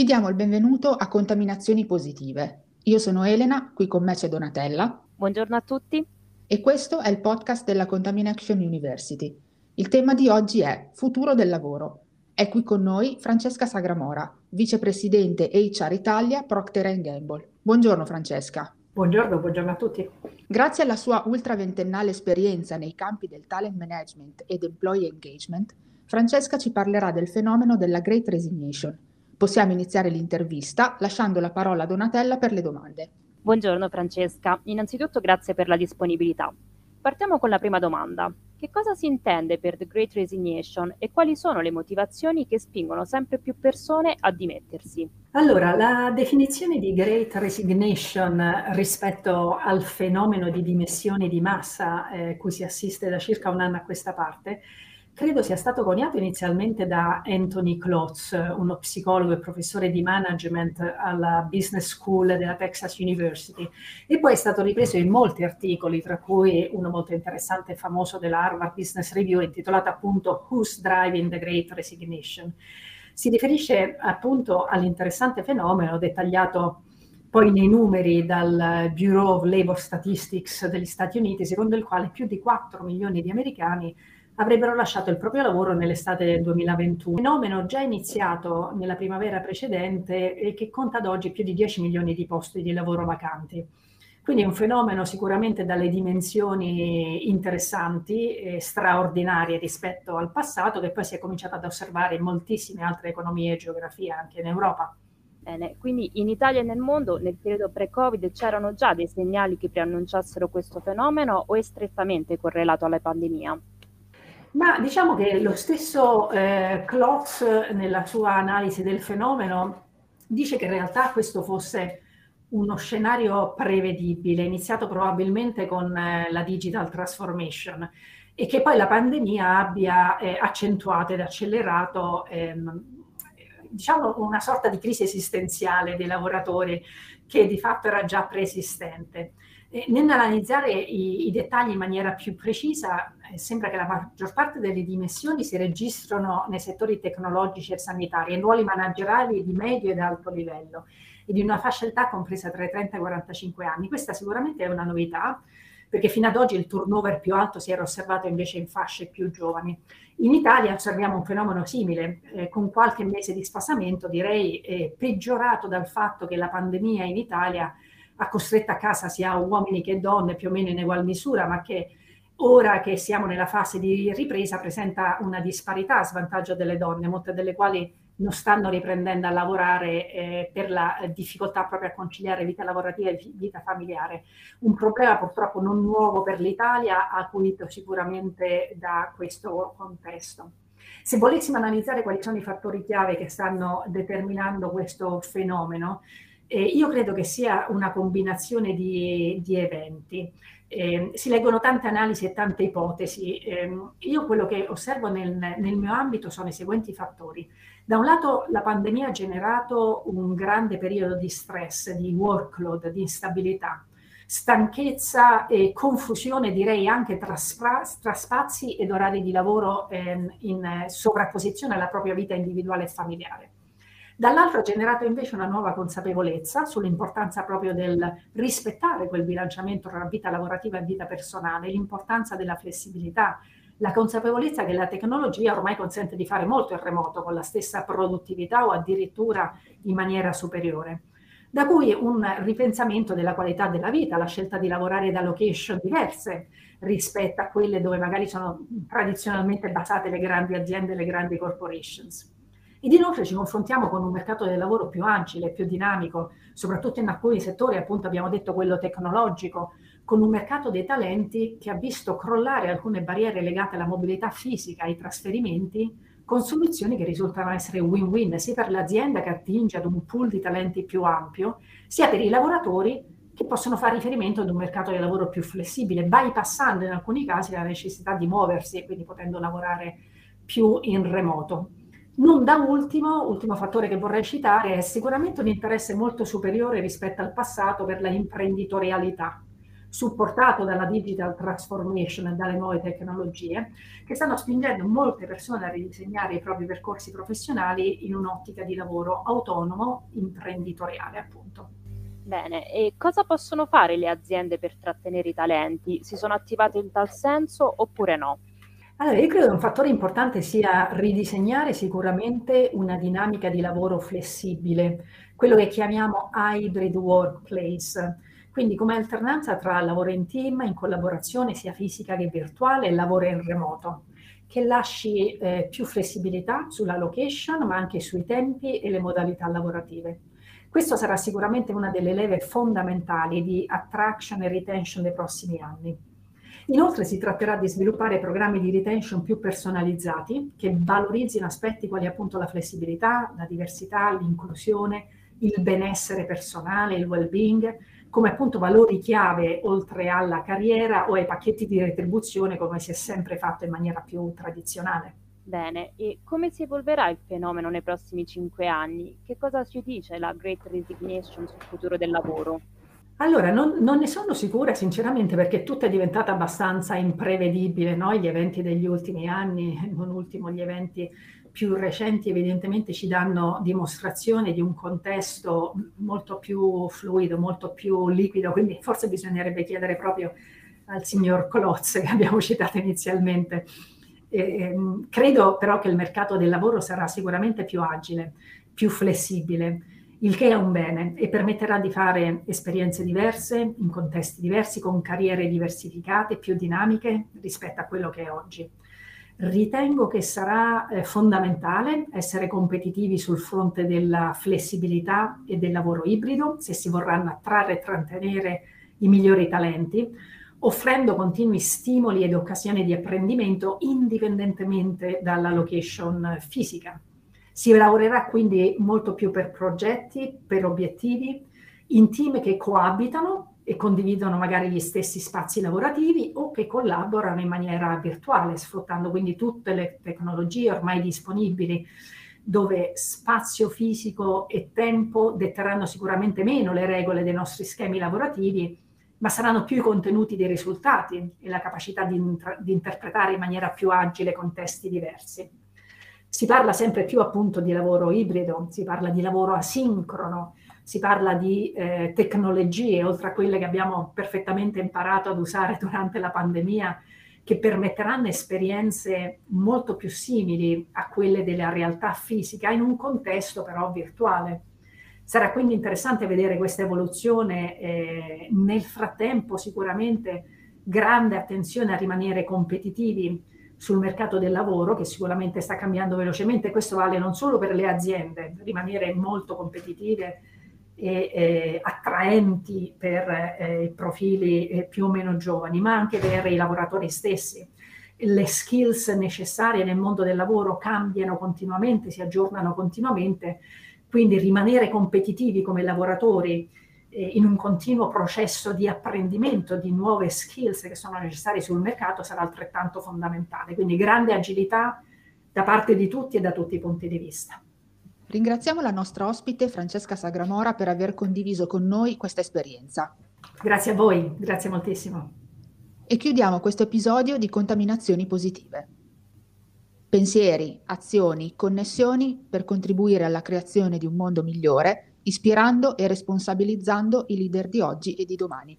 Vi diamo il benvenuto a Contaminazioni Positive. Io sono Elena, qui con me c'è Donatella. Buongiorno a tutti. E questo è il podcast della Contamination University. Il tema di oggi è Futuro del lavoro. È qui con noi Francesca Sagramora, vicepresidente HR Italia Procter Gamble. Buongiorno Francesca. Buongiorno, buongiorno a tutti. Grazie alla sua ultraventennale esperienza nei campi del talent management ed employee engagement, Francesca ci parlerà del fenomeno della Great Resignation. Possiamo iniziare l'intervista lasciando la parola a Donatella per le domande. Buongiorno Francesca, innanzitutto grazie per la disponibilità. Partiamo con la prima domanda. Che cosa si intende per The Great Resignation e quali sono le motivazioni che spingono sempre più persone a dimettersi? Allora, la definizione di Great Resignation rispetto al fenomeno di dimissioni di massa eh, cui si assiste da circa un anno a questa parte credo sia stato coniato inizialmente da Anthony Klotz, uno psicologo e professore di management alla Business School della Texas University, e poi è stato ripreso in molti articoli, tra cui uno molto interessante e famoso della Harvard Business Review intitolato appunto Who's Driving the Great Resignation. Si riferisce appunto all'interessante fenomeno dettagliato poi nei numeri dal Bureau of Labor Statistics degli Stati Uniti, secondo il quale più di 4 milioni di americani avrebbero lasciato il proprio lavoro nell'estate del 2021. Fenomeno già iniziato nella primavera precedente e che conta ad oggi più di 10 milioni di posti di lavoro vacanti. Quindi è un fenomeno sicuramente dalle dimensioni interessanti e straordinarie rispetto al passato, che poi si è cominciato ad osservare in moltissime altre economie e geografie, anche in Europa. Bene, quindi in Italia e nel mondo nel periodo pre-Covid c'erano già dei segnali che preannunciassero questo fenomeno o è strettamente correlato alla pandemia? Ma diciamo che lo stesso eh, Klotz nella sua analisi del fenomeno dice che in realtà questo fosse uno scenario prevedibile, iniziato probabilmente con eh, la digital transformation e che poi la pandemia abbia eh, accentuato ed accelerato ehm, diciamo una sorta di crisi esistenziale dei lavoratori che di fatto era già preesistente. Nell'analizzare i, i, dettagli in maniera più precisa, eh, sembra che la maggior parte delle dimensioni si registrano nei settori tecnologici e sanitari, in ruoli manageriali di medio ed alto livello e di una fascia d'età compresa tra i 30 e i 45 anni. Questa sicuramente è una novità, perché fino ad oggi il turnover più alto si era osservato invece in fasce più giovani. In Italia osserviamo un fenomeno simile, eh, con qualche mese di sfasamento, direi eh, peggiorato dal fatto che la pandemia in Italia ha costretto a casa sia uomini che donne più o meno in egual misura, ma che ora che siamo nella fase di ripresa presenta una disparità a svantaggio delle donne, molte delle quali non stanno riprendendo a lavorare eh, per la difficoltà proprio a conciliare vita lavorativa e vita familiare. Un problema purtroppo non nuovo per l'Italia, acuito sicuramente da questo contesto. Se volessimo analizzare quali sono i fattori chiave che stanno determinando questo fenomeno, eh, io credo che sia una combinazione di, di eventi. Eh, si leggono tante analisi e tante ipotesi. Eh, io quello che osservo nel, nel, mio ambito sono i seguenti fattori. Da un lato la pandemia ha generato un grande periodo di stress, di workload, di instabilità, stanchezza e confusione direi anche tra, spra- tra spazi ed orari di lavoro ehm, in sovrapposizione alla propria vita individuale e familiare. Dall'altro ha generato invece una nuova consapevolezza sull'importanza proprio del rispettare quel bilanciamento tra vita lavorativa e vita personale, l'importanza della flessibilità, la consapevolezza che la tecnologia ormai consente di fare molto in remoto con la stessa produttività o addirittura in maniera superiore. Da cui un ripensamento della qualità della vita, la scelta di lavorare da location diverse rispetto a quelle dove magari sono tradizionalmente basate le grandi aziende, le grandi corporations. Ed inoltre ci confrontiamo con un mercato del lavoro più agile, più dinamico, soprattutto in alcuni settori, appunto abbiamo detto quello tecnologico, con un mercato dei talenti che ha visto crollare alcune barriere legate alla mobilità fisica, ai trasferimenti, con soluzioni che risultano essere win-win sia per l'azienda che attinge ad un pool di talenti più ampio, sia per i lavoratori che possono fare riferimento ad un mercato del lavoro più flessibile, bypassando in alcuni casi la necessità di muoversi e quindi potendo lavorare più in remoto. Non da ultimo, ultimo fattore che vorrei citare, è sicuramente un interesse molto superiore rispetto al passato per la imprenditorialità, supportato dalla digital transformation e dalle nuove tecnologie, che stanno spingendo molte persone a ridisegnare i propri percorsi professionali in un'ottica di lavoro autonomo, imprenditoriale appunto. Bene, e cosa possono fare le aziende per trattenere i talenti? Si sono attivate in tal senso oppure no? Allora, io credo che un fattore importante sia ridisegnare sicuramente una dinamica di lavoro flessibile, quello che chiamiamo hybrid workplace, quindi come alternanza tra lavoro in team, in collaborazione sia fisica che virtuale e lavoro in remoto, che lasci eh, più flessibilità sulla location, ma anche sui tempi e le modalità lavorative. Questo sarà sicuramente una delle leve fondamentali di attraction e retention dei prossimi anni. Inoltre si tratterà di sviluppare programmi di retention più personalizzati che valorizzino aspetti quali appunto la flessibilità, la diversità, l'inclusione, il benessere personale, il well-being, come appunto valori chiave oltre alla carriera o ai pacchetti di retribuzione come si è sempre fatto in maniera più tradizionale. Bene, e come si evolverà il fenomeno nei prossimi cinque anni? Che cosa ci dice la Great Resignation sul futuro del lavoro? Allora, non, non, ne sono sicura sinceramente perché tutto è diventato abbastanza imprevedibile, no? Gli eventi degli ultimi anni, non ultimo gli eventi più recenti, evidentemente ci danno dimostrazione di un contesto molto più fluido, molto più liquido, quindi forse bisognerebbe chiedere proprio al signor Klotz che abbiamo citato inizialmente. Eh, credo però che il mercato del lavoro sarà sicuramente più agile, più flessibile il che è un bene e permetterà di fare esperienze diverse, in contesti diversi, con carriere diversificate, più dinamiche rispetto a quello che è oggi. Ritengo che sarà eh, fondamentale essere competitivi sul fronte della flessibilità e del lavoro ibrido, se si vorranno attrarre e trattenere i migliori talenti, offrendo continui stimoli ed occasioni di apprendimento indipendentemente dalla location fisica si lavorerà quindi molto più per progetti, per obiettivi, in team che coabitano e condividono magari gli stessi spazi lavorativi o che collaborano in maniera virtuale, sfruttando quindi tutte le tecnologie ormai disponibili dove spazio fisico e tempo detteranno sicuramente meno le regole dei nostri schemi lavorativi, ma saranno più i contenuti dei risultati e la capacità di, di interpretare in maniera più agile contesti diversi. Si parla sempre più appunto di lavoro ibrido, si parla di lavoro asincrono, si parla di eh, tecnologie, oltre a quelle che abbiamo perfettamente imparato ad usare durante la pandemia, che permetteranno esperienze molto più simili a quelle della realtà fisica in un contesto però virtuale. Sarà quindi interessante vedere questa evoluzione. Eh, nel frattempo sicuramente grande attenzione a rimanere competitivi sul mercato del lavoro che sicuramente sta cambiando velocemente. Questo vale non solo per le aziende, rimanere molto competitive e eh, attraenti per eh, profili eh, più o meno giovani, ma anche per i lavoratori stessi. Le skills necessarie nel mondo del lavoro cambiano continuamente, si aggiornano continuamente, quindi rimanere competitivi come lavoratori in un continuo processo di apprendimento di nuove skills che sono necessarie sul mercato sarà altrettanto fondamentale. Quindi grande agilità da parte di tutti e da tutti i punti di vista. Ringraziamo la nostra ospite Francesca Sagramora per aver condiviso con noi questa esperienza. Grazie a voi, grazie moltissimo. E chiudiamo questo episodio di Contaminazioni Positive. Pensieri, azioni, connessioni per contribuire alla creazione di un mondo migliore ispirando e responsabilizzando i leader di oggi e di domani.